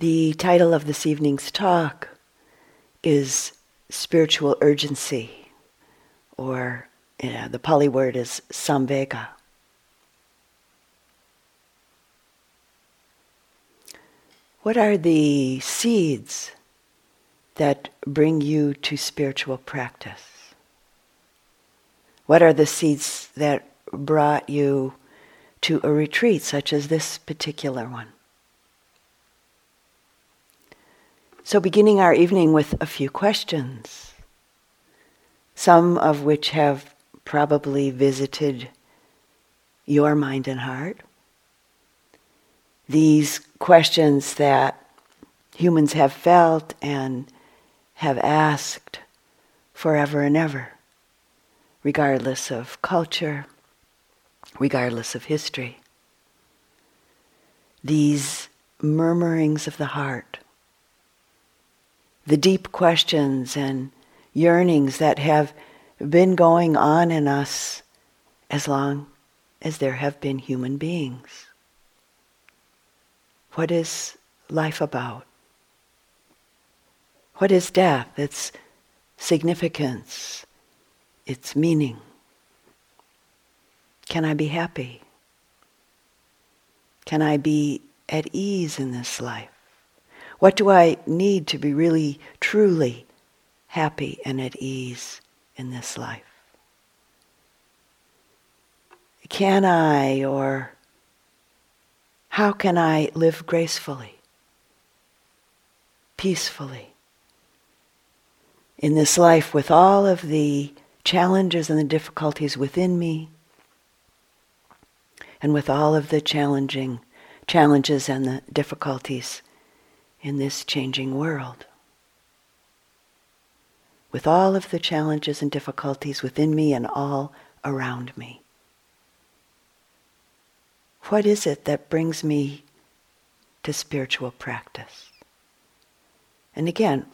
The title of this evening's talk is Spiritual Urgency, or the Pali word is Samvega. What are the seeds that bring you to spiritual practice? What are the seeds that brought you to a retreat such as this particular one? So, beginning our evening with a few questions, some of which have probably visited your mind and heart. These questions that humans have felt and have asked forever and ever, regardless of culture, regardless of history. These murmurings of the heart the deep questions and yearnings that have been going on in us as long as there have been human beings. What is life about? What is death? Its significance, its meaning. Can I be happy? Can I be at ease in this life? What do I need to be really, truly happy and at ease in this life? Can I or how can I live gracefully, peacefully in this life with all of the challenges and the difficulties within me and with all of the challenging challenges and the difficulties in this changing world. With all of the challenges and difficulties within me and all around me. What is it that brings me to spiritual practice? And again,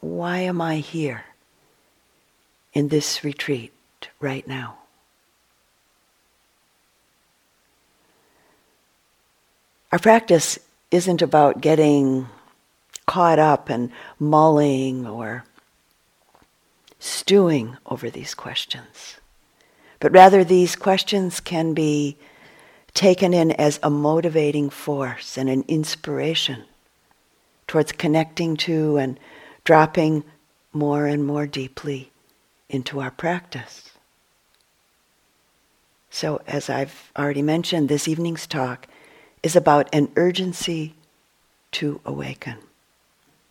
why am I here in this retreat right now? Our practice isn't about getting caught up and mulling or stewing over these questions. But rather, these questions can be taken in as a motivating force and an inspiration towards connecting to and dropping more and more deeply into our practice. So, as I've already mentioned, this evening's talk is about an urgency to awaken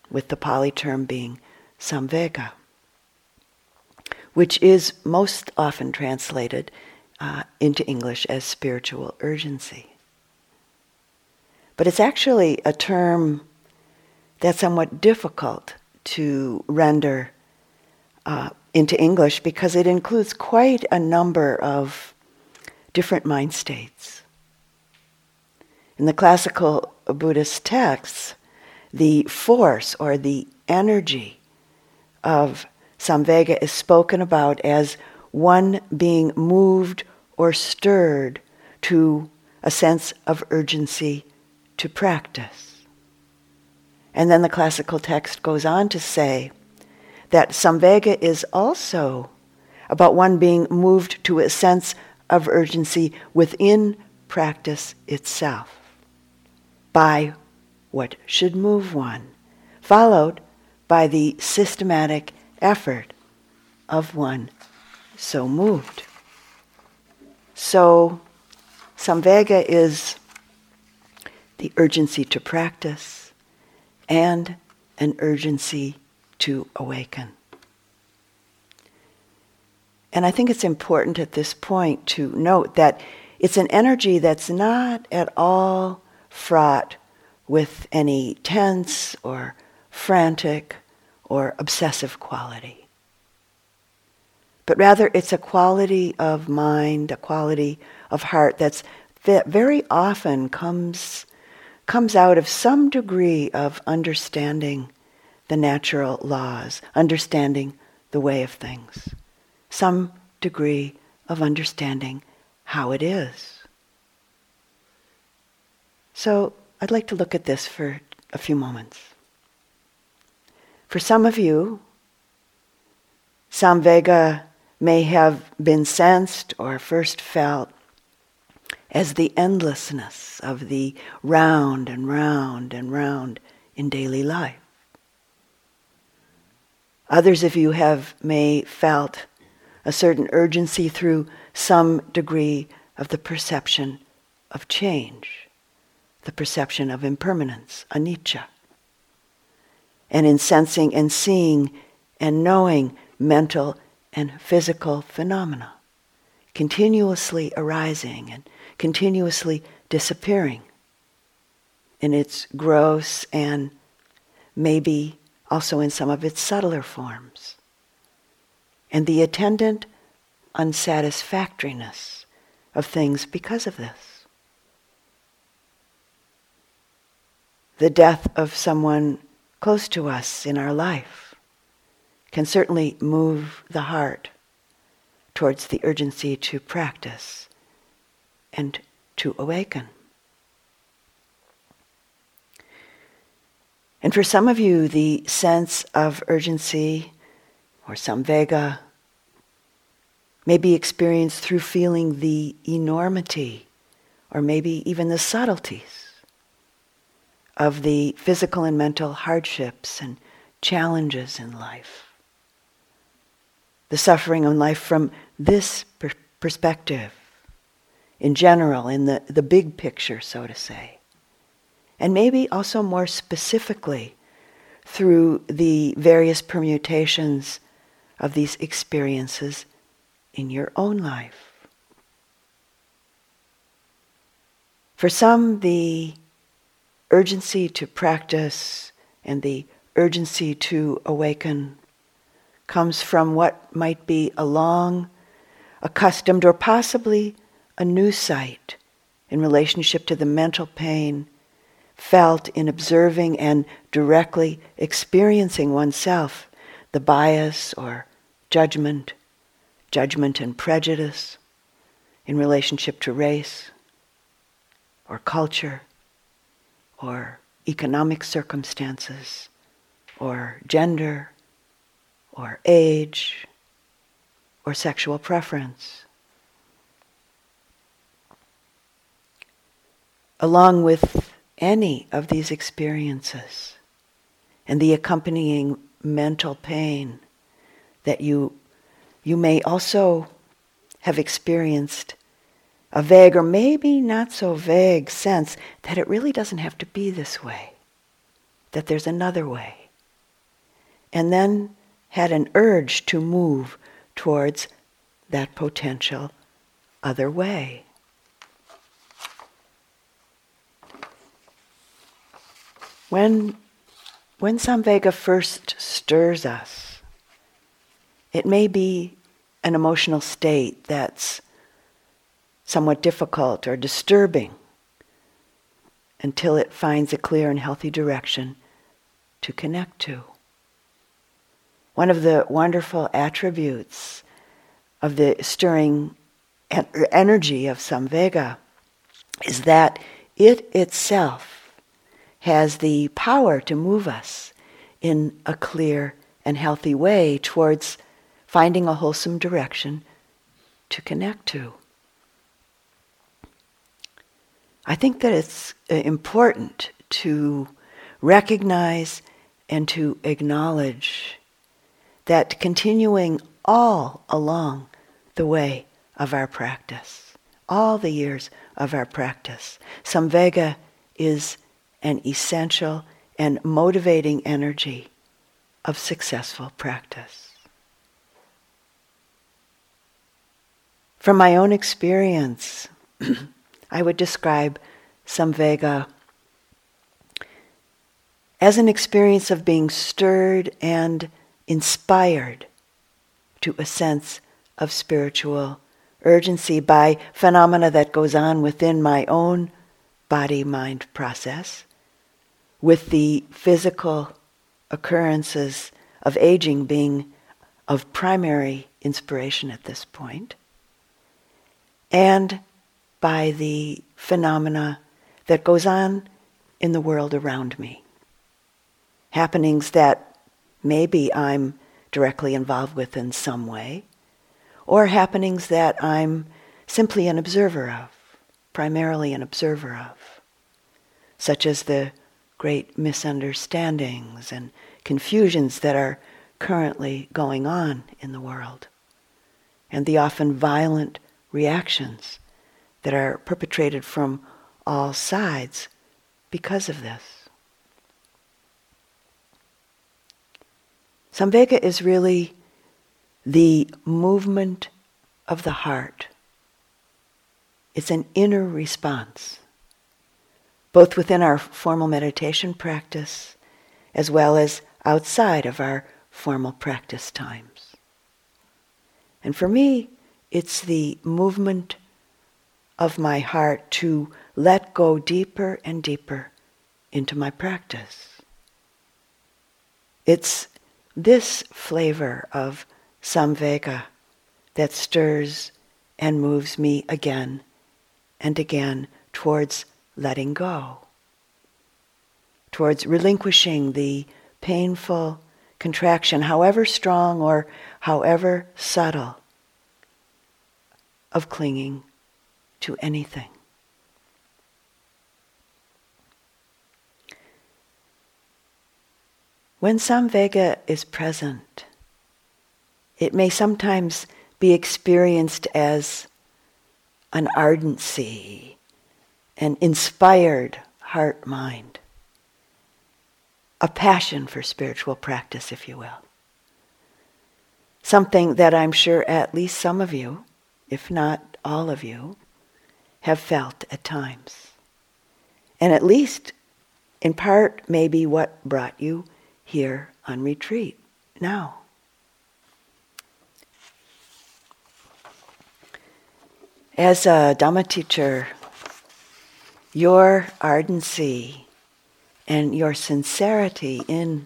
with the Pali term being samvega, which is most often translated uh, into English as spiritual urgency. But it's actually a term that's somewhat difficult to render uh, into English because it includes quite a number of different mind states. In the classical Buddhist texts, the force or the energy of samvega is spoken about as one being moved or stirred to a sense of urgency to practice. And then the classical text goes on to say that samvega is also about one being moved to a sense of urgency within practice itself by what should move one, followed by the systematic effort of one so moved. So, Samvega is the urgency to practice and an urgency to awaken. And I think it's important at this point to note that it's an energy that's not at all fraught with any tense or frantic or obsessive quality. But rather, it's a quality of mind, a quality of heart that's that very often comes, comes out of some degree of understanding the natural laws, understanding the way of things, some degree of understanding how it is. So I'd like to look at this for a few moments. For some of you, Samvega may have been sensed or first felt as the endlessness of the round and round and round in daily life. Others of you have may felt a certain urgency through some degree of the perception of change, the perception of impermanence, anicca. And in sensing and seeing and knowing mental and physical phenomena, continuously arising and continuously disappearing in its gross and maybe also in some of its subtler forms. And the attendant unsatisfactoriness of things because of this. The death of someone close to us in our life can certainly move the heart towards the urgency to practice and to awaken. And for some of you, the sense of urgency or samvega may be experienced through feeling the enormity or maybe even the subtleties of the physical and mental hardships and challenges in life the suffering in life from this per- perspective, in general, in the, the big picture, so to say. And maybe also more specifically through the various permutations of these experiences in your own life. For some, the urgency to practice and the urgency to awaken comes from what might be a long, accustomed, or possibly a new sight in relationship to the mental pain felt in observing and directly experiencing oneself, the bias or judgment, judgment and prejudice in relationship to race or culture or economic circumstances or gender or age or sexual preference. Along with any of these experiences and the accompanying mental pain that you, you may also have experienced a vague or maybe not so vague sense that it really doesn't have to be this way, that there's another way. And then had an urge to move towards that potential other way. When, when Samvega first stirs us, it may be an emotional state that's somewhat difficult or disturbing until it finds a clear and healthy direction to connect to. One of the wonderful attributes of the stirring energy of Samvega is that it itself has the power to move us in a clear and healthy way towards finding a wholesome direction to connect to. I think that it's uh, important to recognize and to acknowledge that continuing all along the way of our practice, all the years of our practice, Samvega is an essential and motivating energy of successful practice. From my own experience, I would describe Samvega as an experience of being stirred and inspired to a sense of spiritual urgency by phenomena that goes on within my own body mind process, with the physical occurrences of aging being of primary inspiration at this point, and by the phenomena that goes on in the world around me, happenings that maybe I'm directly involved with in some way, or happenings that I'm simply an observer of, primarily an observer of, such as the great misunderstandings and confusions that are currently going on in the world, and the often violent reactions that are perpetrated from all sides because of this. Samvega is really the movement of the heart. It's an inner response, both within our formal meditation practice as well as outside of our formal practice times. And for me, it's the movement of my heart to let go deeper and deeper into my practice. It's this flavor of samvega that stirs and moves me again and again towards letting go, towards relinquishing the painful contraction, however strong or however subtle, of clinging to anything. When samvega is present, it may sometimes be experienced as an ardency, an inspired heart mind, a passion for spiritual practice, if you will. Something that I'm sure at least some of you, if not all of you, have felt at times. And at least in part, maybe what brought you here on retreat now. As a Dhamma teacher, your ardency and your sincerity in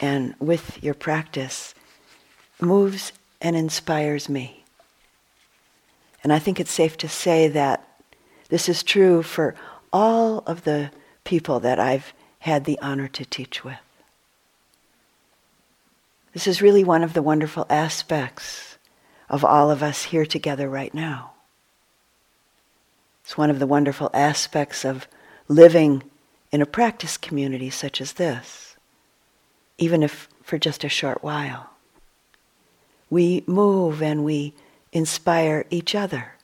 and with your practice moves and inspires me. And I think it's safe to say that this is true for all of the people that I've had the honor to teach with. This is really one of the wonderful aspects of all of us here together right now. It's one of the wonderful aspects of living in a practice community such as this, even if for just a short while. We move and we inspire each other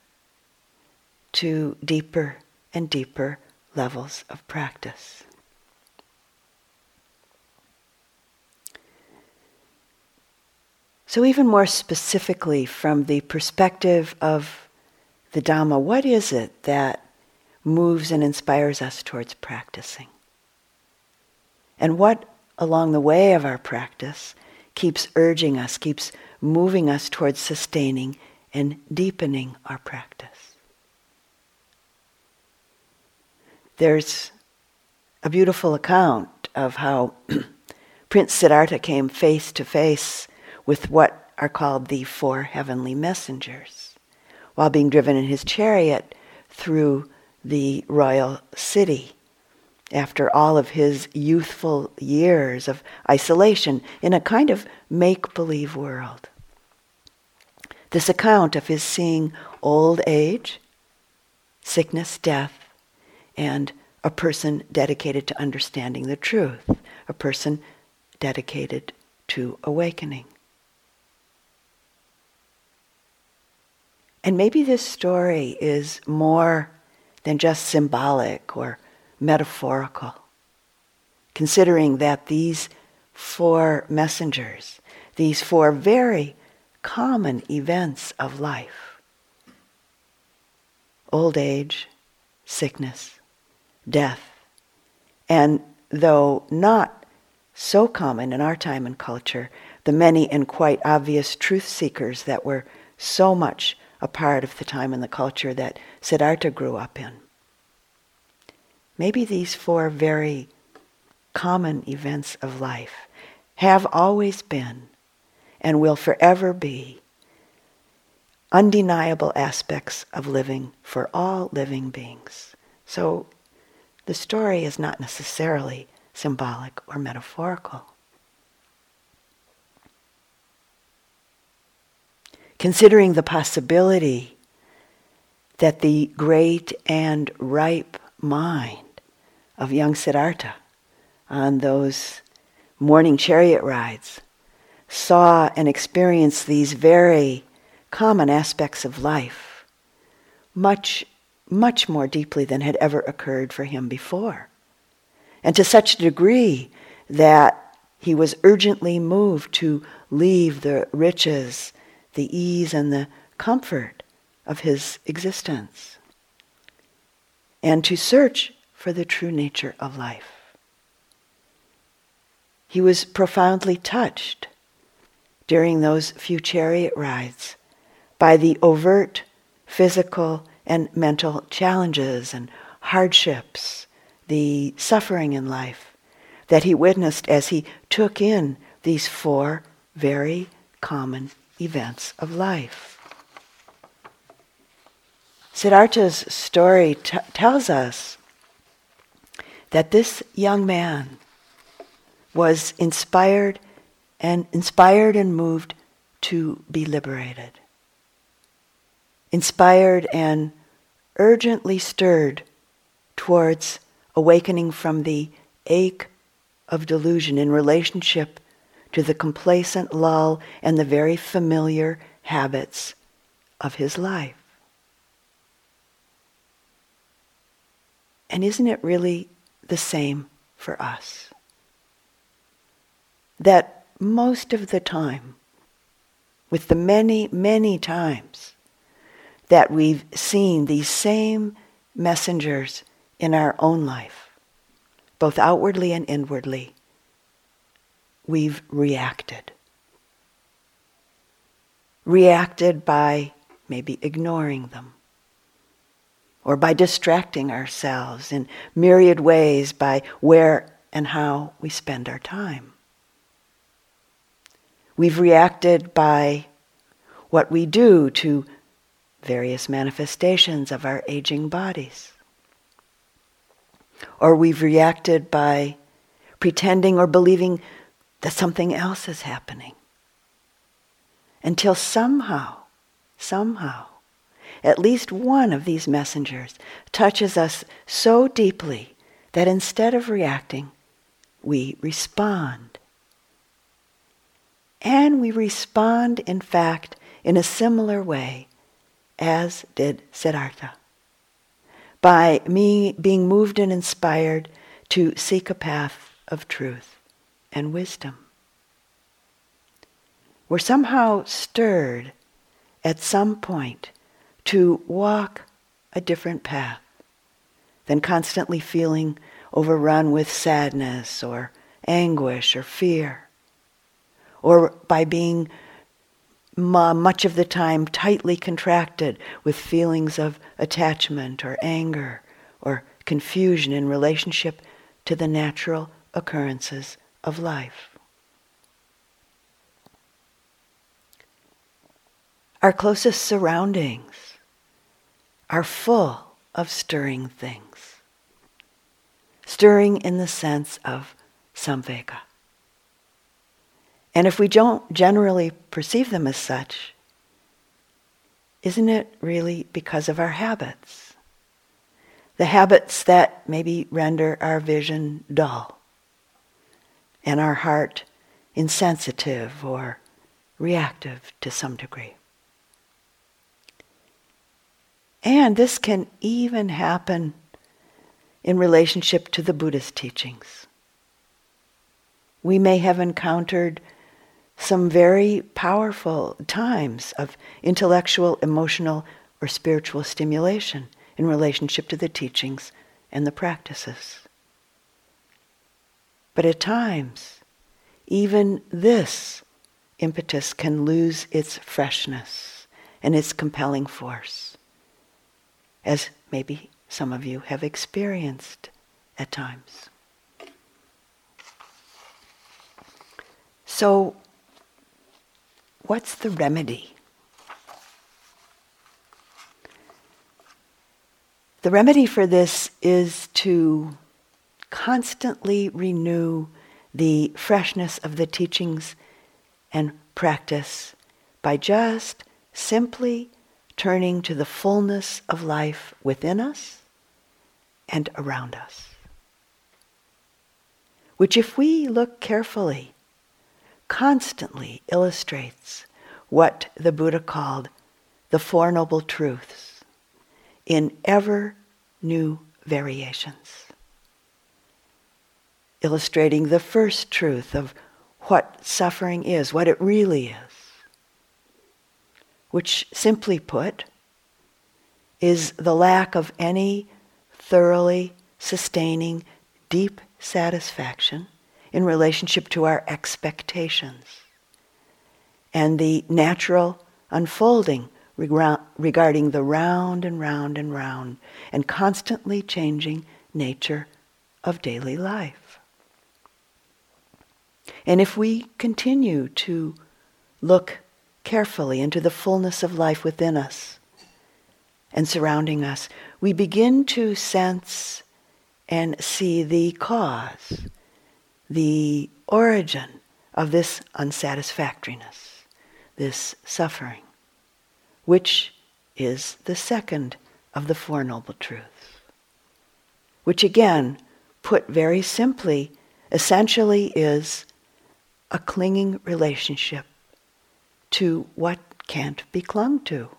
to deeper and deeper levels of practice. So, even more specifically, from the perspective of the Dhamma, what is it that moves and inspires us towards practicing? And what along the way of our practice keeps urging us, keeps moving us towards sustaining and deepening our practice? There's a beautiful account of how Prince Siddhartha came face to face with what are called the four heavenly messengers while being driven in his chariot through the royal city after all of his youthful years of isolation in a kind of make believe world. This account of his seeing old age, sickness, death, and a person dedicated to understanding the truth, a person dedicated to awakening. And maybe this story is more than just symbolic or metaphorical, considering that these four messengers, these four very common events of life old age, sickness, death, and though not so common in our time and culture, the many and quite obvious truth seekers that were so much a part of the time and the culture that Siddhartha grew up in. Maybe these four very common events of life have always been and will forever be undeniable aspects of living for all living beings. So the story is not necessarily symbolic or metaphorical. Considering the possibility that the great and ripe mind of young Siddhartha on those morning chariot rides saw and experienced these very common aspects of life much, much more deeply than had ever occurred for him before. And to such a degree that he was urgently moved to leave the riches, the ease, and the comfort of his existence and to search for the true nature of life. He was profoundly touched during those few chariot rides by the overt physical and mental challenges and hardships, the suffering in life that he witnessed as he took in these four very common events of life. Siddhartha's story t- tells us that this young man was inspired and inspired and moved to be liberated. Inspired and urgently stirred towards awakening from the ache of delusion in relationship to the complacent lull and the very familiar habits of his life. And isn't it really the same for us? That most of the time, with the many, many times that we've seen these same messengers in our own life, both outwardly and inwardly, we've reacted. Reacted by maybe ignoring them, or by distracting ourselves in myriad ways by where and how we spend our time. We've reacted by what we do to various manifestations of our aging bodies. Or we've reacted by pretending or believing that something else is happening. Until somehow, somehow, at least one of these messengers touches us so deeply that instead of reacting, we respond. And we respond, in fact, in a similar way as did Siddhartha. By me being moved and inspired to seek a path of truth and wisdom. We're somehow stirred at some point to walk a different path than constantly feeling overrun with sadness or anguish or fear, or by being much of the time tightly contracted with feelings of attachment or anger or confusion in relationship to the natural occurrences of life. Our closest surroundings are full of stirring things. Stirring in the sense of samvega. And if we don't generally perceive them as such, isn't it really because of our habits? The habits that maybe render our vision dull and our heart insensitive or reactive to some degree. And this can even happen in relationship to the Buddhist teachings. We may have encountered some very powerful times of intellectual, emotional, or spiritual stimulation in relationship to the teachings and the practices. But at times, even this impetus can lose its freshness and its compelling force as maybe some of you have experienced at times. So, what's the remedy? The remedy for this is to constantly renew the freshness of the teachings and practice by just simply turning to the fullness of life within us and around us. Which, if we look carefully, constantly illustrates what the Buddha called the Four Noble Truths in ever new variations. Illustrating the first truth of what suffering is, what it really is, which simply put is the lack of any thoroughly sustaining deep satisfaction in relationship to our expectations and the natural unfolding regarding the round and round and round and constantly changing nature of daily life. And if we continue to look carefully into the fullness of life within us and surrounding us, we begin to sense and see the cause, the origin of this unsatisfactoriness, this suffering, which is the second of the Four Noble Truths, which again, put very simply, essentially is a clinging relationship to what can't be clung to.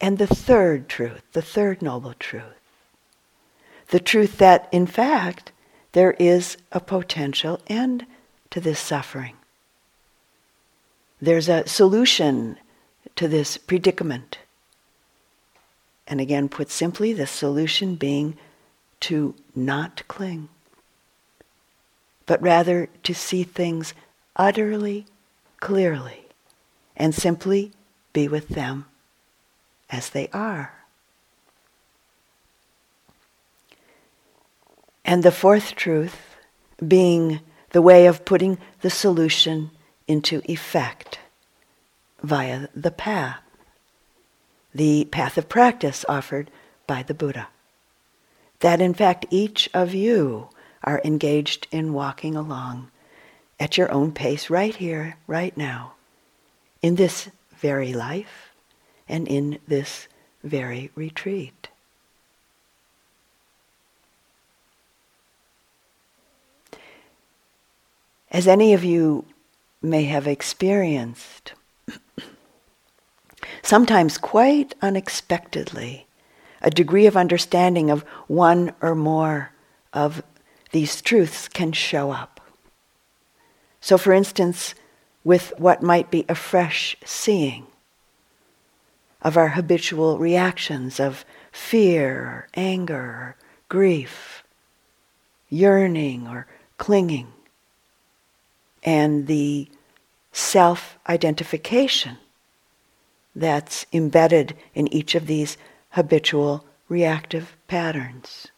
And the third truth, the third noble truth, the truth that, in fact, there is a potential end to this suffering. There's a solution to this predicament. And again, put simply, the solution being to not cling but rather to see things utterly clearly and simply be with them as they are. And the fourth truth being the way of putting the solution into effect via the path, the path of practice offered by the Buddha. That in fact each of you are engaged in walking along at your own pace right here, right now, in this very life and in this very retreat. As any of you may have experienced, sometimes quite unexpectedly, a degree of understanding of one or more of these truths can show up. So, for instance, with what might be a fresh seeing of our habitual reactions of fear, or anger, or grief, yearning, or clinging, and the self identification that's embedded in each of these habitual reactive patterns.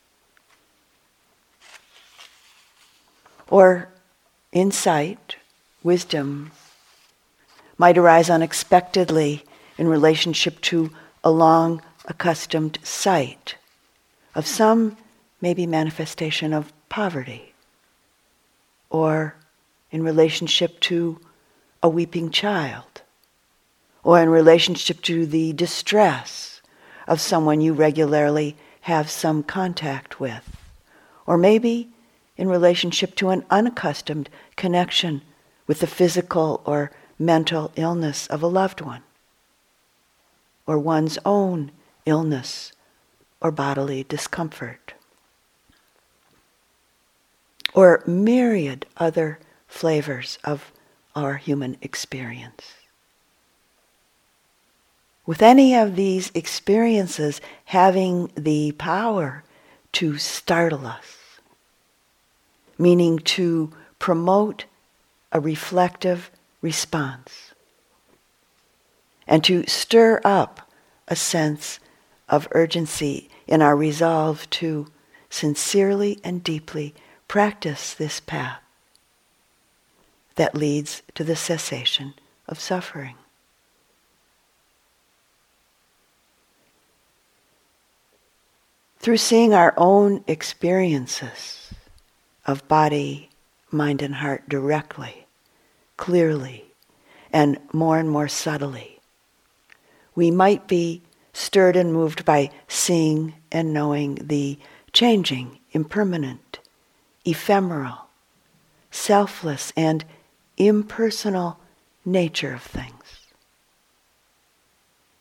or insight, wisdom, might arise unexpectedly in relationship to a long accustomed sight of some maybe manifestation of poverty or in relationship to a weeping child or in relationship to the distress of someone you regularly have some contact with or maybe in relationship to an unaccustomed connection with the physical or mental illness of a loved one, or one's own illness or bodily discomfort, or myriad other flavors of our human experience. With any of these experiences having the power to startle us, meaning to promote a reflective response and to stir up a sense of urgency in our resolve to sincerely and deeply practice this path that leads to the cessation of suffering. through seeing our own experiences of body, mind, and heart directly, clearly, and more and more subtly. We might be stirred and moved by seeing and knowing the changing, impermanent, ephemeral, selfless, and impersonal nature of things.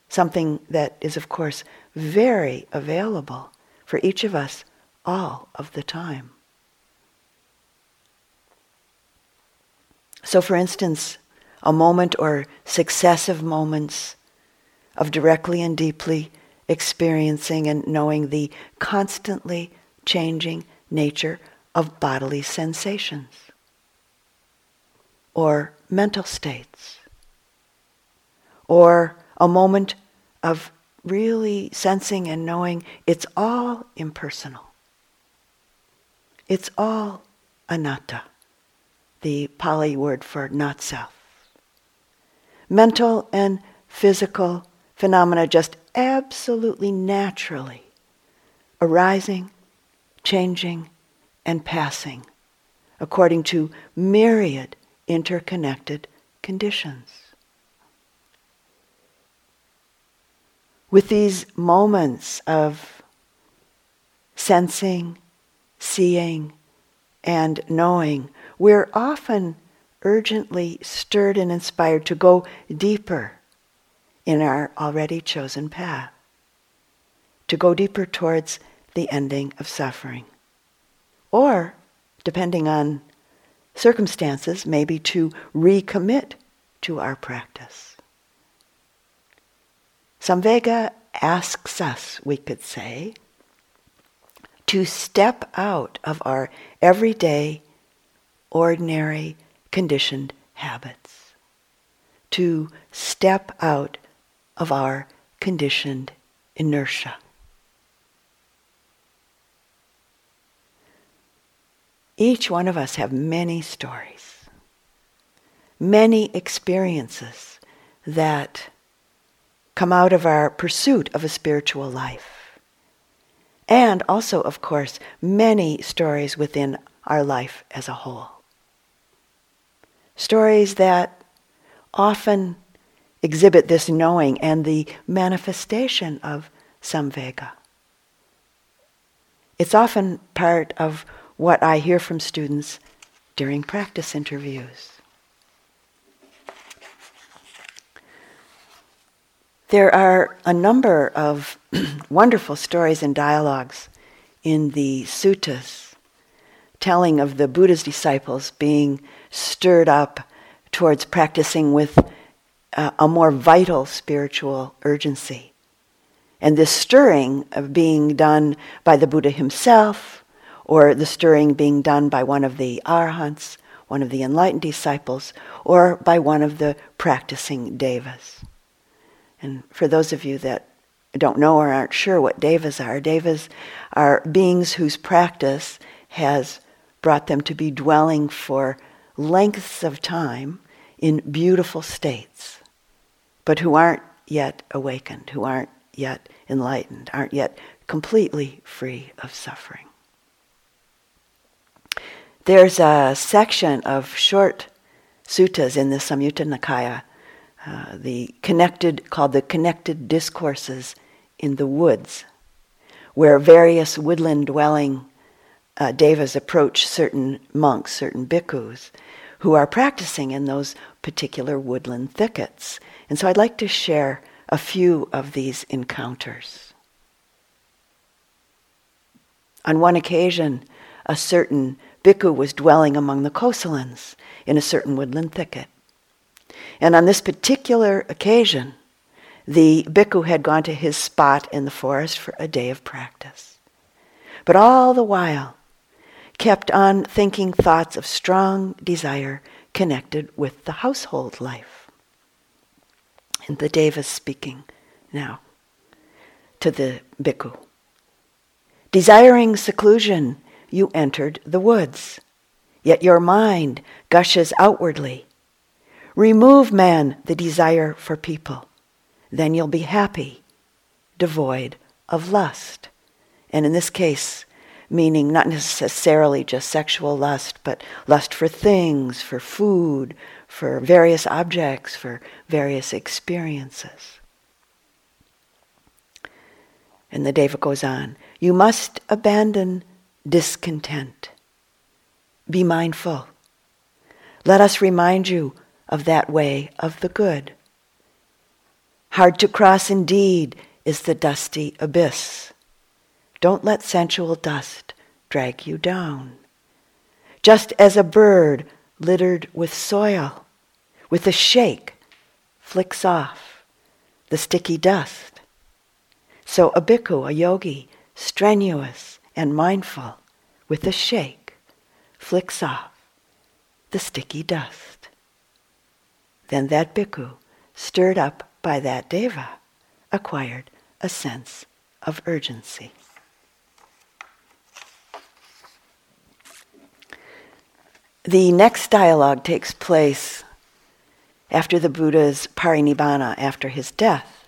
Something that is, of course, very available for each of us all of the time. So, for instance, a moment or successive moments of directly and deeply experiencing and knowing the constantly changing nature of bodily sensations or mental states or a moment of really sensing and knowing it's all impersonal. It's all anatta, the Pali word for not self. Mental and physical phenomena just absolutely naturally arising, changing, and passing according to myriad interconnected conditions. With these moments of sensing, seeing, and knowing, we're often urgently stirred and inspired to go deeper in our already chosen path, to go deeper towards the ending of suffering. Or, depending on circumstances, maybe to recommit to our practice. Samvega asks us, we could say, to step out of our everyday, ordinary, conditioned habits, to step out of our conditioned inertia. Each one of us have many stories, many experiences that come out of our pursuit of a spiritual life. And also, of course, many stories within our life as a whole. Stories that often exhibit this knowing and the manifestation of samvega. It's often part of what I hear from students during practice interviews. There are a number of wonderful stories and dialogues in the suttas telling of the Buddha's disciples being stirred up towards practicing with uh, a more vital spiritual urgency. And this stirring of being done by the Buddha himself, or the stirring being done by one of the arhants, one of the enlightened disciples, or by one of the practicing devas. And for those of you that don't know or aren't sure what devas are, devas are beings whose practice has brought them to be dwelling for lengths of time in beautiful states but who aren't yet awakened, who aren't yet enlightened, aren't yet completely free of suffering. There's a section of short suttas in the Samyutta Nikaya, uh, the connected, called the connected discourses in the woods, where various woodland dwelling uh, devas approach certain monks, certain bhikkhus, who are practicing in those particular woodland thickets. And so I'd like to share a few of these encounters. On one occasion, a certain bhikkhu was dwelling among the Kosalans in a certain woodland thicket. And on this particular occasion, the bhikkhu had gone to his spot in the forest for a day of practice. But all the while, kept on thinking thoughts of strong desire connected with the household life. And the Deva speaking now to the bhikkhu. Desiring seclusion, you entered the woods, yet your mind gushes outwardly. Remove, man, the desire for people. Then you'll be happy, devoid of lust, And in this case, meaning not necessarily just sexual lust, but lust for things, for food, for various objects, for various experiences. And the Deva goes on You must abandon discontent. Be mindful. Let us remind you of that way of the good. Hard to cross indeed is the dusty abyss. Don't let sensual dust drag you down. Just as a bird littered with soil, with a shake, flicks off the sticky dust. So a bhikkhu, a yogi, strenuous and mindful, with a shake, flicks off the sticky dust. Then that bhikkhu, stirred up by that deva, acquired a sense of urgency. The next dialogue takes place after the Buddha's parinibbana, after his death.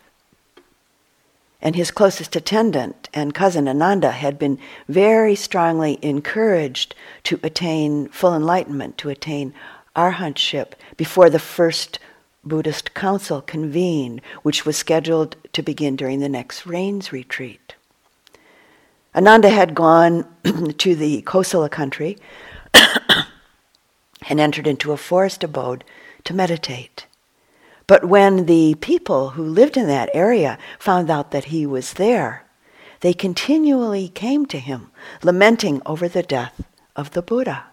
And his closest attendant and cousin Ananda had been very strongly encouraged to attain full enlightenment, to attain arhantship before the first Buddhist council convened, which was scheduled to begin during the next rains retreat. Ananda had gone to the Kosala country and entered into a forest abode to meditate. But when the people who lived in that area found out that he was there, they continually came to him, lamenting over the death of the Buddha.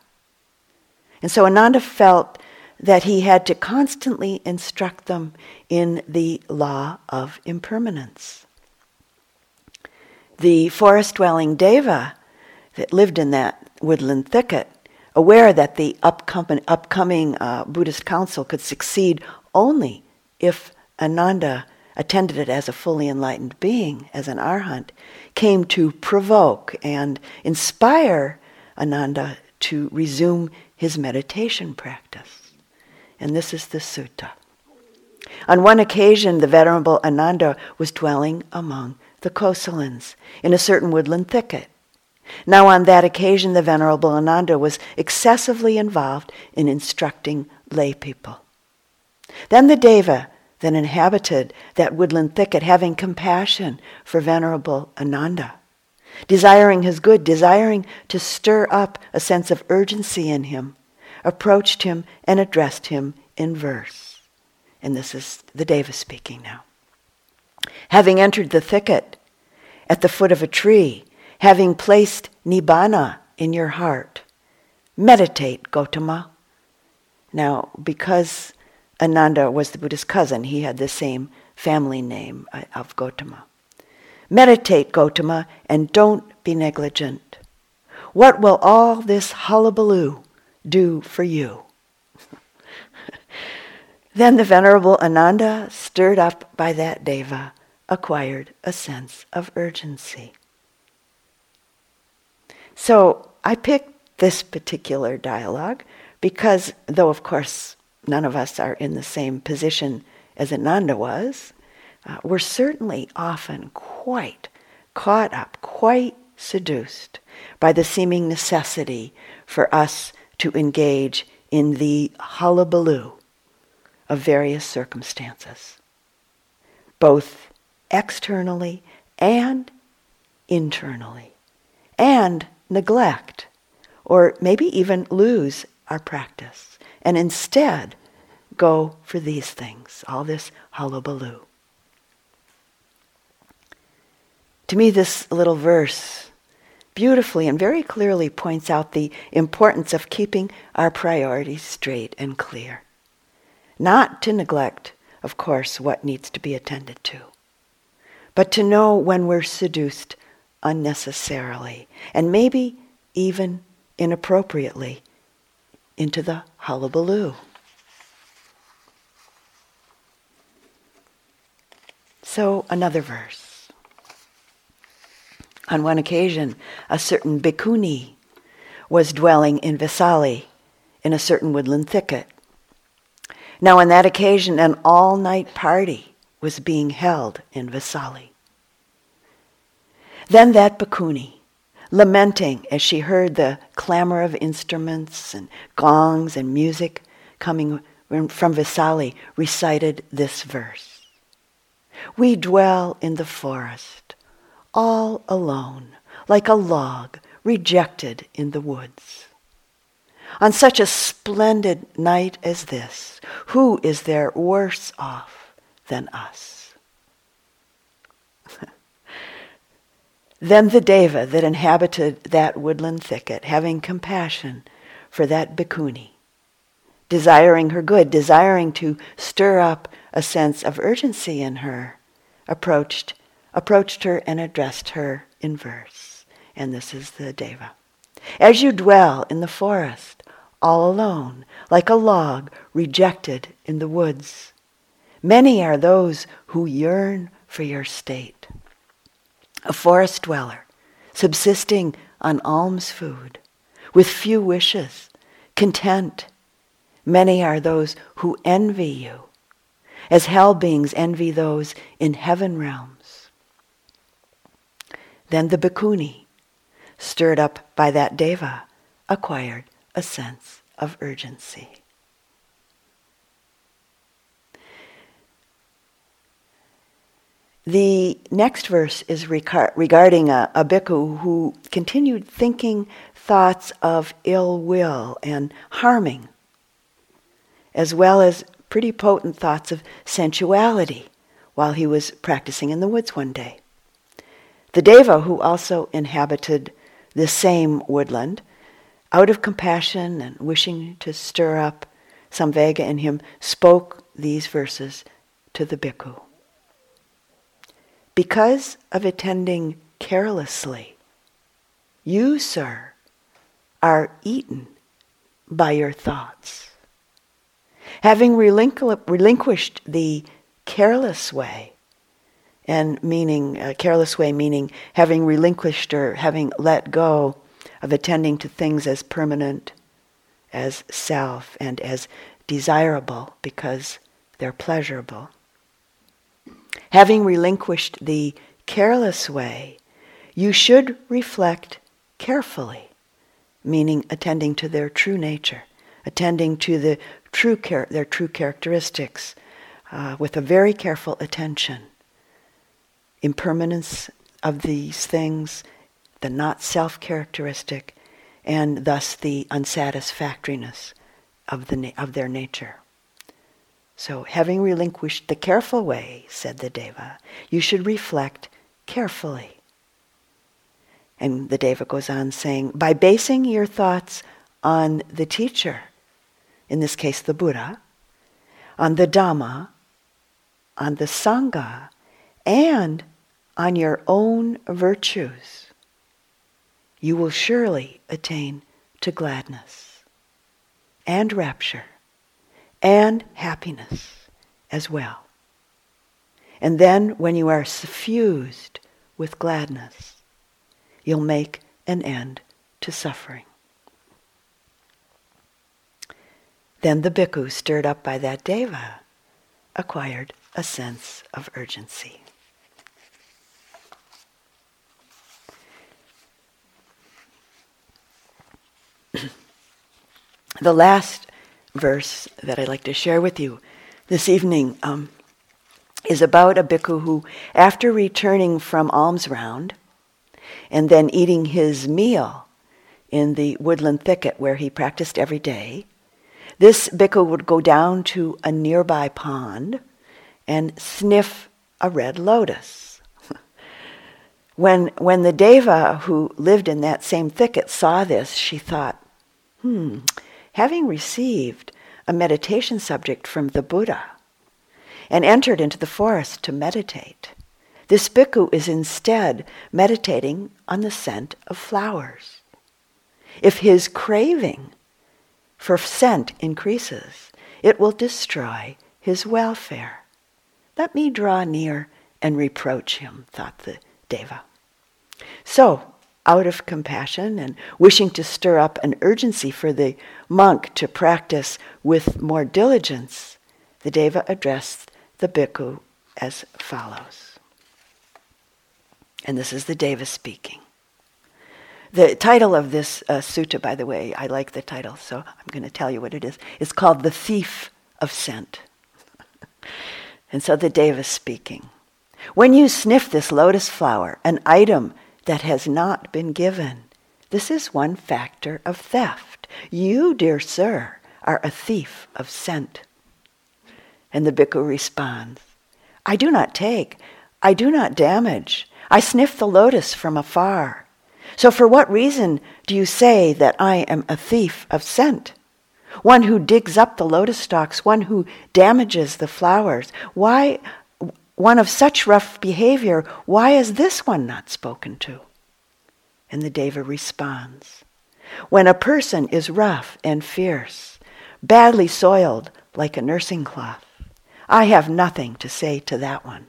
And so Ananda felt that he had to constantly instruct them in the law of impermanence. The forest dwelling Deva that lived in that woodland thicket aware that the upcoming, upcoming uh, Buddhist council could succeed only if Ananda attended it as a fully enlightened being, as an arhat, came to provoke and inspire Ananda to resume his meditation practice. And this is the sutta. On one occasion, the Venerable Ananda was dwelling among the Kosalans in a certain woodland thicket. Now, on that occasion, the Venerable Ananda was excessively involved in instructing lay people. Then the Deva that inhabited that woodland thicket, having compassion for Venerable Ananda, desiring his good, desiring to stir up a sense of urgency in him, approached him and addressed him in verse. And this is the Deva speaking now. Having entered the thicket at the foot of a tree, having placed nibbana in your heart, meditate, Gotama. Now, because Ananda was the Buddha's cousin, he had the same family name uh, of Gotama. Meditate, Gotama, and don't be negligent. What will all this hullabaloo do for you? then the Venerable Ananda, stirred up by that deva, acquired a sense of urgency. So I picked this particular dialogue because, though of course none of us are in the same position as Ananda was, uh, we're certainly often quite caught up, quite seduced by the seeming necessity for us to engage in the hullabaloo of various circumstances, both externally and internally, and neglect or maybe even lose our practice and instead go for these things, all this hullabaloo. To me, this little verse beautifully and very clearly points out the importance of keeping our priorities straight and clear. Not to neglect, of course, what needs to be attended to, but to know when we're seduced unnecessarily and maybe even inappropriately into the hullabaloo. So, another verse. On one occasion, a certain bhikkhuni was dwelling in Vesali in a certain woodland thicket. Now, on that occasion, an all night party was being held in Vesali. Then that bhikkhuni, lamenting as she heard the clamor of instruments and gongs and music coming from Vesali, recited this verse. We dwell in the forest, all alone, like a log rejected in the woods. On such a splendid night as this, who is there worse off than us? Then the deva that inhabited that woodland thicket, having compassion for that bhikkhuni, desiring her good, desiring to stir up a sense of urgency in her, approached, approached her and addressed her in verse. And this is the deva. As you dwell in the forest, all alone, like a log rejected in the woods, many are those who yearn for your state. A forest dweller, subsisting on alms food, with few wishes, content. Many are those who envy you, as hell beings envy those in heaven realms. Then the bhikkhuni, stirred up by that deva, acquired a sense of urgency. The next verse is regarding uh, a, a bhikkhu who continued thinking thoughts of ill will and harming, as well as pretty potent thoughts of sensuality while he was practicing in the woods one day. The deva, who also inhabited the same woodland, out of compassion and wishing to stir up samvega in him, spoke these verses to the bhikkhu. Because of attending carelessly, you, sir, are eaten by your thoughts. Having relinquished the careless way, and meaning, uh, careless way meaning having relinquished or having let go of attending to things as permanent, as self, and as desirable because they're pleasurable. Having relinquished the careless way, you should reflect carefully, meaning attending to their true nature, attending to the true char- their true characteristics uh, with a very careful attention. Impermanence of these things, the not self characteristic, and thus the unsatisfactoriness of, the na- of their nature. So, having relinquished the careful way, said the Deva, you should reflect carefully. And the Deva goes on saying, by basing your thoughts on the teacher, in this case the Buddha, on the Dhamma, on the Sangha, and on your own virtues, you will surely attain to gladness and rapture and happiness as well. And then, when you are suffused with gladness, you'll make an end to suffering. Then the bhikkhu, stirred up by that deva, acquired a sense of urgency. the last verse that I'd like to share with you this evening um, is about a bhikkhu who, after returning from alms round and then eating his meal in the woodland thicket where he practiced every day, this bhikkhu would go down to a nearby pond and sniff a red lotus. when, when the deva who lived in that same thicket saw this, she thought, hmm, having received a meditation subject from the Buddha and entered into the forest to meditate, this bhikkhu is instead meditating on the scent of flowers. If his craving for scent increases, it will destroy his welfare. Let me draw near and reproach him, thought the Deva. So, out of compassion and wishing to stir up an urgency for the monk to practice with more diligence, the Deva addressed the bhikkhu as follows And this is the Deva speaking. The title of this uh, sutta, by the way, I like the title, so I'm going to tell you what it is. It's called The Thief of Scent. and so the Deva speaking. When you sniff this lotus flower, an item that has not been given, this is one factor of theft. You, dear sir, are a thief of scent. And the bhikkhu responds, I do not take, I do not damage. I sniff the lotus from afar. So for what reason do you say that I am a thief of scent? One who digs up the lotus stalks, one who damages the flowers. Why, one of such rough behavior, why is this one not spoken to? And the Deva responds, When a person is rough and fierce, badly soiled like a nursing cloth, I have nothing to say to that one.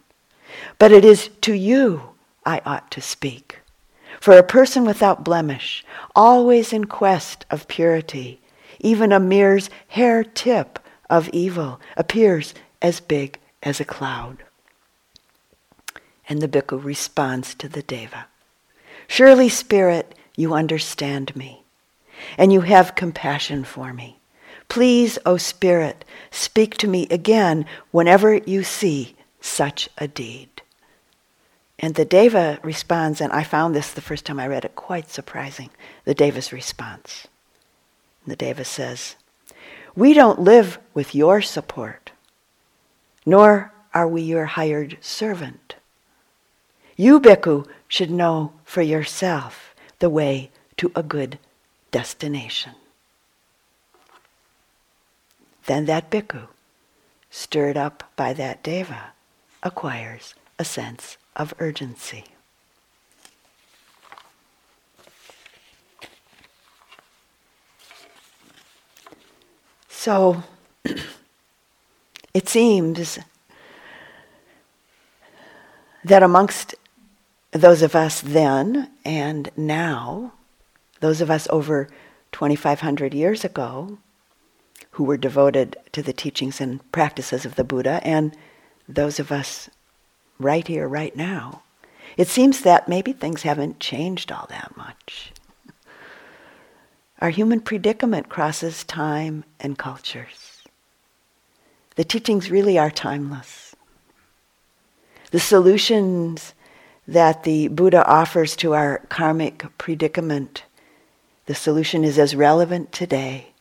But it is to you I ought to speak. For a person without blemish, always in quest of purity, even a mere hair tip of evil appears as big as a cloud. And the bhikkhu responds to the deva Surely, Spirit, you understand me, and you have compassion for me. Please, O Spirit, speak to me again whenever you see such a deed. And the Deva responds, and I found this the first time I read it quite surprising the Deva's response. And the Deva says, We don't live with your support, nor are we your hired servant. You, Bhikkhu, should know for yourself the way to a good destination. Then that bhikkhu, stirred up by that deva, acquires a sense of urgency. So it seems that amongst those of us then and now, those of us over 2,500 years ago, who were devoted to the teachings and practices of the Buddha, and those of us right here, right now, it seems that maybe things haven't changed all that much. Our human predicament crosses time and cultures. The teachings really are timeless. The solutions that the Buddha offers to our karmic predicament, the solution is as relevant today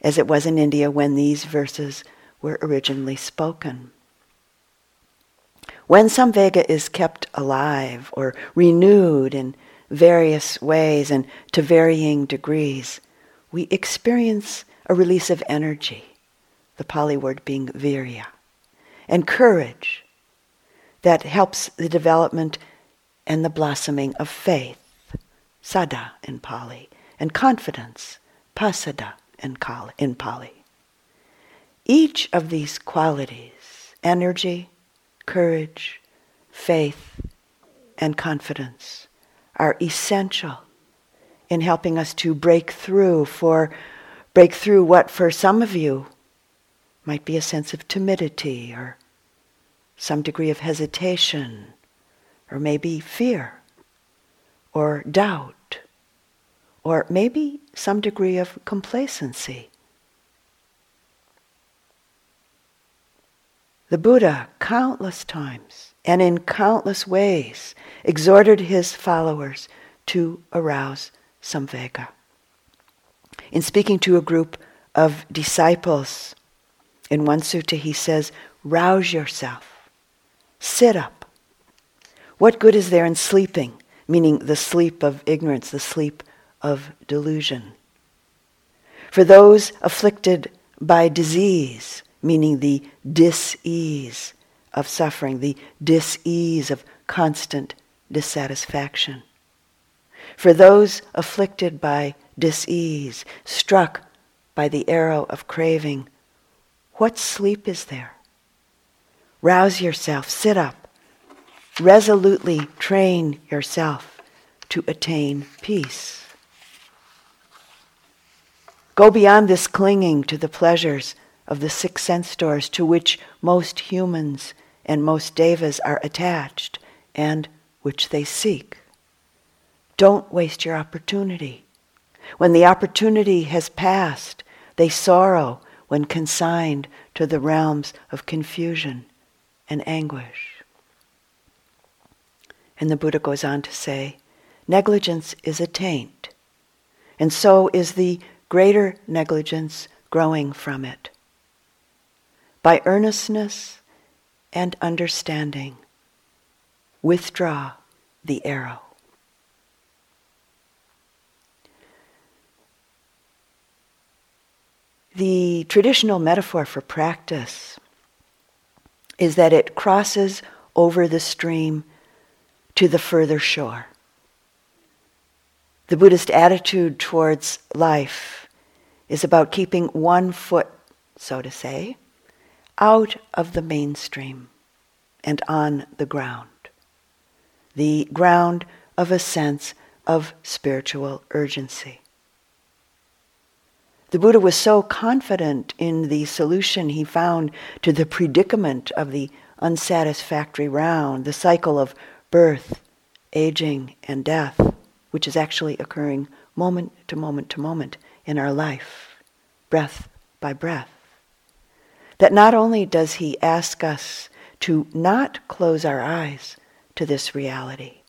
as it was in India when these verses were originally spoken. When Samvega is kept alive or renewed in various ways and to varying degrees, we experience a release of energy, the Pali word being virya, and courage that helps the development and the blossoming of faith, saddha in Pali, and confidence, pasada in, in Pali. Each of these qualities, energy, courage, faith, and confidence, are essential in helping us to break through for break through what for some of you might be a sense of timidity or some degree of hesitation or maybe fear or doubt or maybe some degree of complacency. The Buddha, countless times and in countless ways, exhorted his followers to arouse samvega. In speaking to a group of disciples, in one sutta he says, Rouse yourself, sit up. What good is there in sleeping, meaning the sleep of ignorance, the sleep of delusion. For those afflicted by disease, meaning the dis-ease of suffering, the dis-ease of constant dissatisfaction. For those afflicted by dis-ease, struck by the arrow of craving, what sleep is there? Rouse yourself, sit up, resolutely train yourself to attain peace. Go beyond this clinging to the pleasures of the six sense doors to which most humans and most devas are attached and which they seek. Don't waste your opportunity. When the opportunity has passed, they sorrow when consigned to the realms of confusion and anguish. And the Buddha goes on to say, negligence is a taint, and so is the greater negligence growing from it. By earnestness and understanding, withdraw the arrow. The traditional metaphor for practice is that it crosses over the stream to the further shore. The Buddhist attitude towards life is about keeping one foot, so to say, out of the mainstream and on the ground. The ground of a sense of spiritual urgency. The Buddha was so confident in the solution he found to the predicament of the unsatisfactory round, the cycle of birth, aging, and death, which is actually occurring moment to moment to moment in our life, breath by breath. That not only does he ask us to not close our eyes to this reality,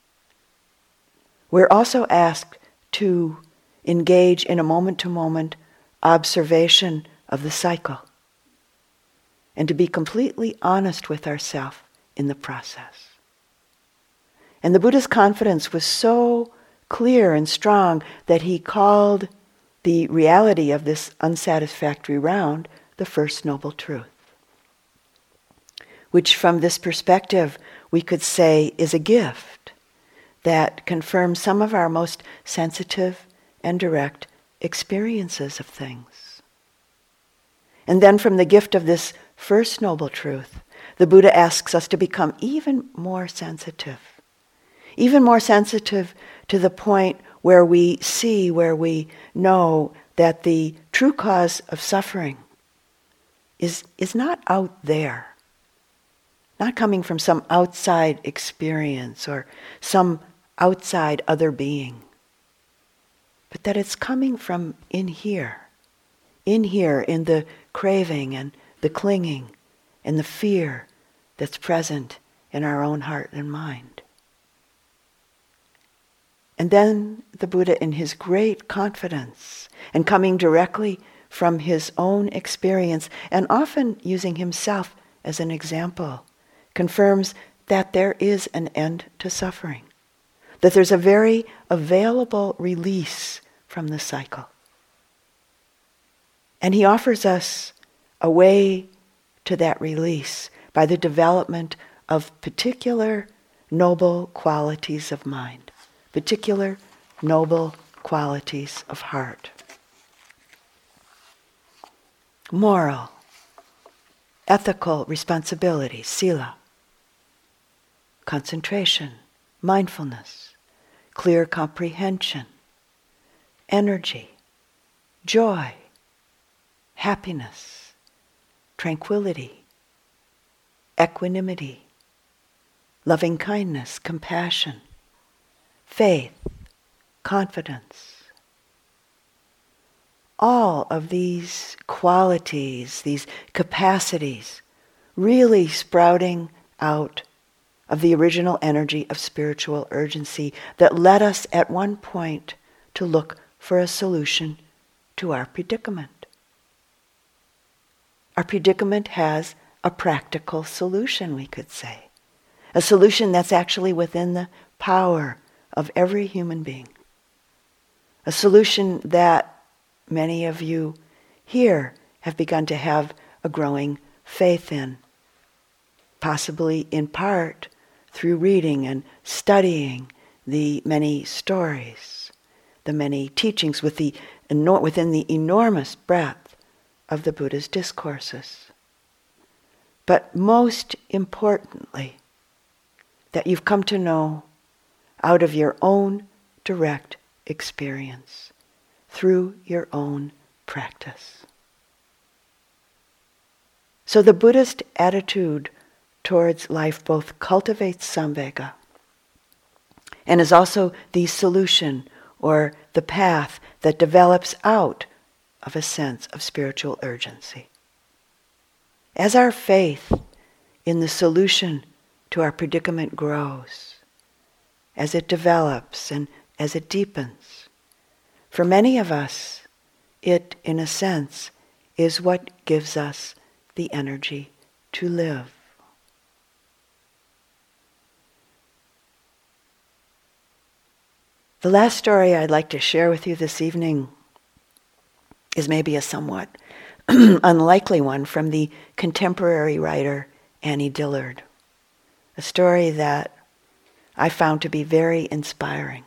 we're also asked to engage in a moment to moment observation of the cycle and to be completely honest with ourselves in the process. And the Buddha's confidence was so clear and strong that he called the reality of this unsatisfactory round the first noble truth. Which, from this perspective, we could say is a gift that confirms some of our most sensitive and direct experiences of things. And then from the gift of this first noble truth, the Buddha asks us to become even more sensitive. Even more sensitive to the point where we see, where we know that the true cause of suffering is, is not out there, not coming from some outside experience or some outside other being but that it's coming from in here, in here, in the craving and the clinging and the fear that's present in our own heart and mind. And then the Buddha, in his great confidence and coming directly from his own experience and often using himself as an example, confirms that there is an end to suffering, that there's a very available release from the cycle. And he offers us a way to that release by the development of particular noble qualities of mind, particular noble qualities of heart. Moral, ethical responsibility, sila, concentration, mindfulness, clear comprehension, energy, joy, happiness, tranquility, equanimity, loving kindness, compassion, faith, confidence. All of these qualities, these capacities, really sprouting out of the original energy of spiritual urgency that led us at one point to look for a solution to our predicament. Our predicament has a practical solution, we could say. A solution that's actually within the power of every human being. A solution that many of you here have begun to have a growing faith in, possibly in part through reading and studying the many stories the many teachings with the, within the enormous breadth of the Buddha's discourses. But most importantly, that you've come to know out of your own direct experience, through your own practice. So the Buddhist attitude towards life both cultivates samvega and is also the solution or the path that develops out of a sense of spiritual urgency. As our faith in the solution to our predicament grows, as it develops and as it deepens, for many of us, it, in a sense, is what gives us the energy to live. The last story I'd like to share with you this evening is maybe a somewhat unlikely one from the contemporary writer Annie Dillard. A story that I found to be very inspiring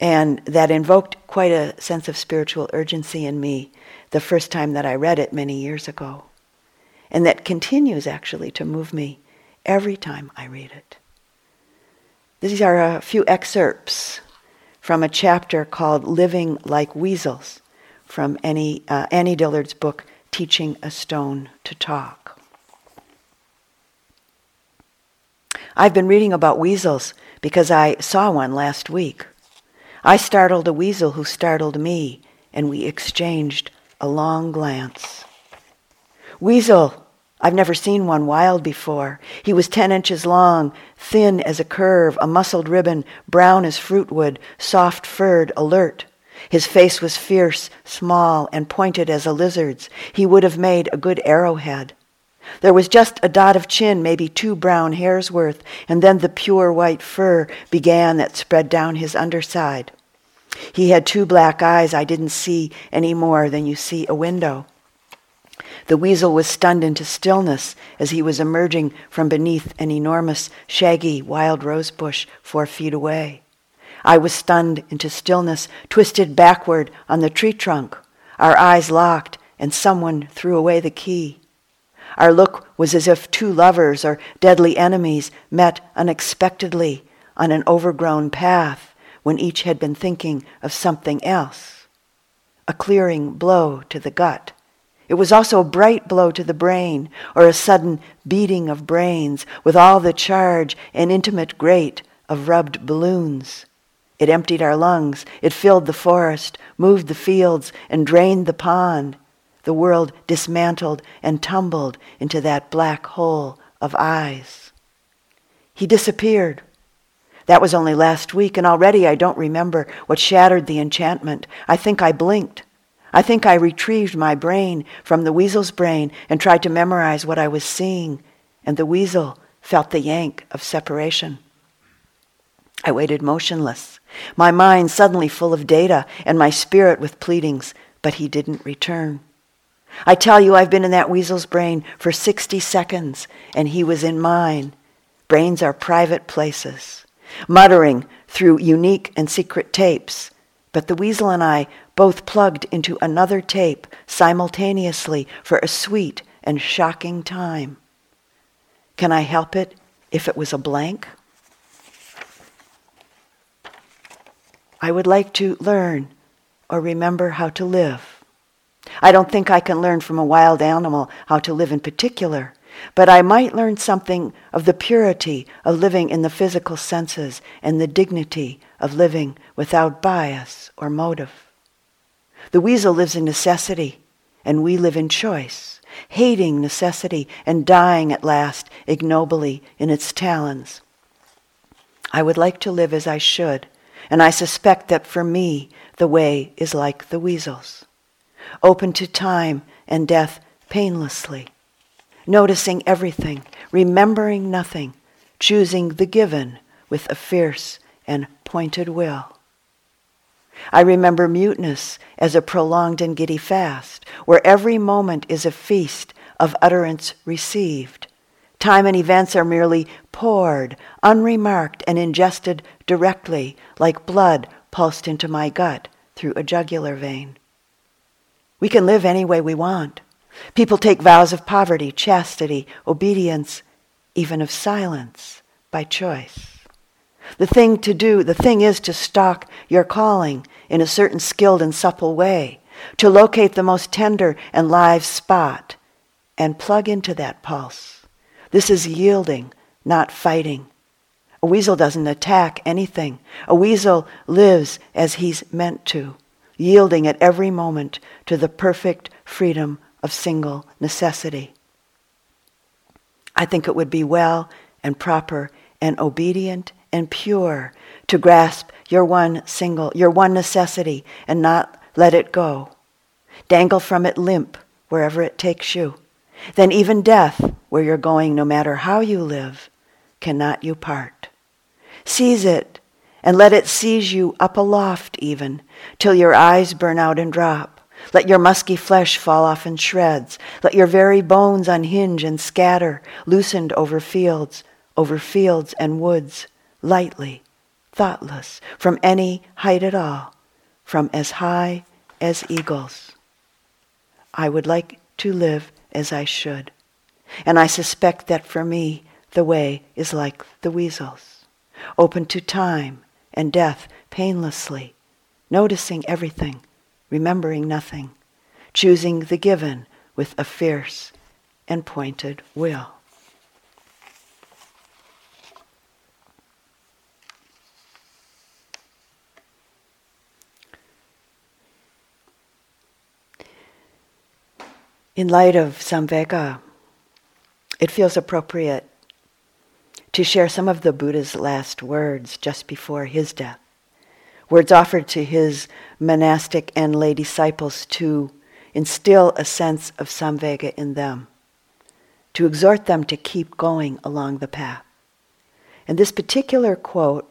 and that invoked quite a sense of spiritual urgency in me the first time that I read it many years ago, and that continues actually to move me every time I read it. These are a few excerpts from a chapter called Living Like Weasels from Annie, uh, Annie Dillard's book, Teaching a Stone to Talk. I've been reading about weasels because I saw one last week. I startled a weasel who startled me, and we exchanged a long glance. Weasel, I've never seen one wild before. He was 10 inches long, thin as a curve, a muscled ribbon, brown as fruitwood, soft furred, alert. His face was fierce, small, and pointed as a lizard's. He would have made a good arrowhead. There was just a dot of chin, maybe two brown hairs worth, and then the pure white fur began that spread down his underside. He had two black eyes I didn't see any more than you see a window. The weasel was stunned into stillness as he was emerging from beneath an enormous, shaggy wild rose bush four feet away. I was stunned into stillness, twisted backward on the tree trunk, our eyes locked, and someone threw away the key. Our look was as if two lovers or deadly enemies met unexpectedly on an overgrown path when each had been thinking of something else. A clearing blow to the gut it was also a bright blow to the brain, or a sudden beating of brains, with all the charge and intimate grate of rubbed balloons. It emptied our lungs, it filled the forest, moved the fields, and drained the pond. The world dismantled and tumbled into that black hole of eyes. He disappeared. That was only last week, and already I don't remember what shattered the enchantment. I think I blinked. I think I retrieved my brain from the weasel's brain and tried to memorize what I was seeing, and the weasel felt the yank of separation. I waited motionless, my mind suddenly full of data and my spirit with pleadings, but he didn't return. I tell you, I've been in that weasel's brain for 60 seconds, and he was in mine. Brains are private places, muttering through unique and secret tapes. But the weasel and I both plugged into another tape simultaneously for a sweet and shocking time. Can I help it if it was a blank? I would like to learn or remember how to live. I don't think I can learn from a wild animal how to live in particular, but I might learn something of the purity of living in the physical senses and the dignity of living without bias or motive. The weasel lives in necessity, and we live in choice, hating necessity and dying at last ignobly in its talons. I would like to live as I should, and I suspect that for me the way is like the weasel's, open to time and death painlessly, noticing everything, remembering nothing, choosing the given with a fierce and pointed will. I remember muteness as a prolonged and giddy fast, where every moment is a feast of utterance received. Time and events are merely poured, unremarked, and ingested directly, like blood pulsed into my gut through a jugular vein. We can live any way we want. People take vows of poverty, chastity, obedience, even of silence by choice. The thing to do, the thing is to stalk your calling in a certain skilled and supple way, to locate the most tender and live spot and plug into that pulse. This is yielding, not fighting. A weasel doesn't attack anything. A weasel lives as he's meant to, yielding at every moment to the perfect freedom of single necessity. I think it would be well and proper and obedient and pure to grasp your one single, your one necessity and not let it go. Dangle from it limp wherever it takes you. Then even death, where you're going, no matter how you live, cannot you part. Seize it and let it seize you up aloft even, till your eyes burn out and drop. Let your musky flesh fall off in shreds. Let your very bones unhinge and scatter, loosened over fields, over fields and woods, lightly, thoughtless, from any height at all, from as high as eagles. I would like to live as I should, and I suspect that for me the way is like the weasels, open to time and death painlessly, noticing everything, remembering nothing, choosing the given with a fierce and pointed will. In light of Samvega, it feels appropriate to share some of the Buddha's last words just before his death. Words offered to his monastic and lay disciples to instill a sense of Samvega in them, to exhort them to keep going along the path. And this particular quote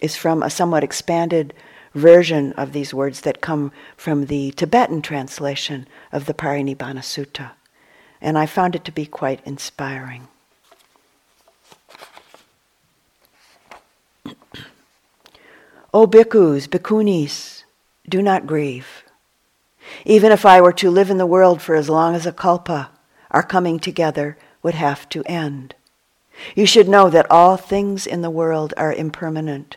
is from a somewhat expanded version of these words that come from the Tibetan translation of the Parinibbana Sutta. And I found it to be quite inspiring. O bhikkhus, bhikkhunis, do not grieve. Even if I were to live in the world for as long as a kalpa, our coming together would have to end. You should know that all things in the world are impermanent,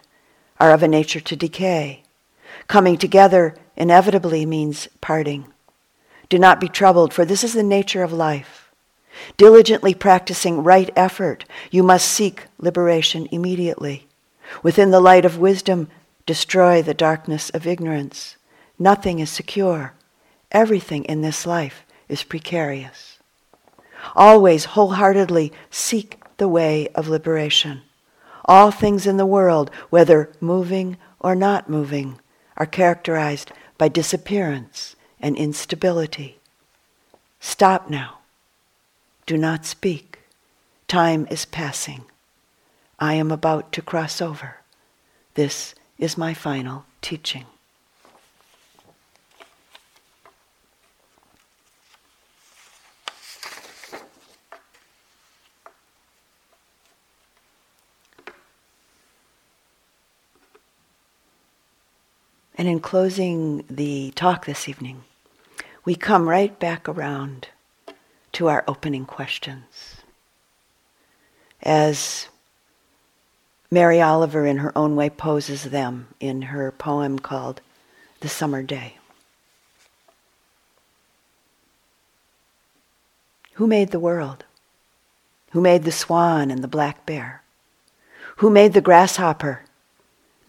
are of a nature to decay. Coming together inevitably means parting. Do not be troubled, for this is the nature of life. Diligently practicing right effort, you must seek liberation immediately. Within the light of wisdom, destroy the darkness of ignorance. Nothing is secure. Everything in this life is precarious. Always wholeheartedly seek the way of liberation. All things in the world, whether moving or not moving, are characterized by disappearance and instability. Stop now. Do not speak. Time is passing. I am about to cross over. This is my final teaching. And in closing the talk this evening, we come right back around to our opening questions. As Mary Oliver, in her own way, poses them in her poem called The Summer Day. Who made the world? Who made the swan and the black bear? Who made the grasshopper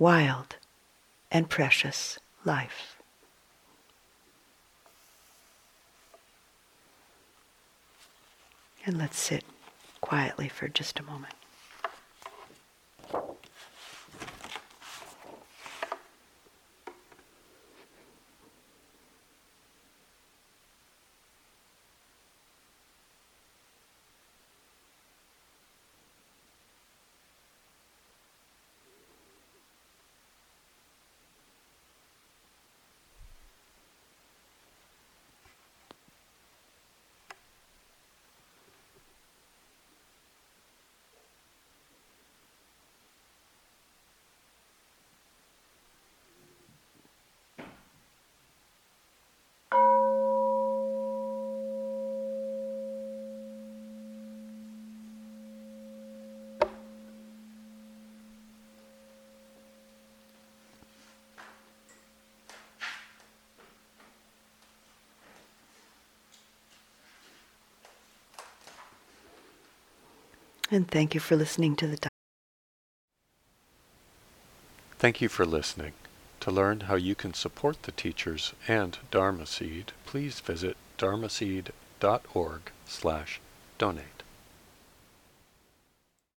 wild and precious life. And let's sit quietly for just a moment. And thank you for listening to the Thank you for listening. To learn how you can support the teachers and Dharma Seed, please visit dharmaseed.org slash donate.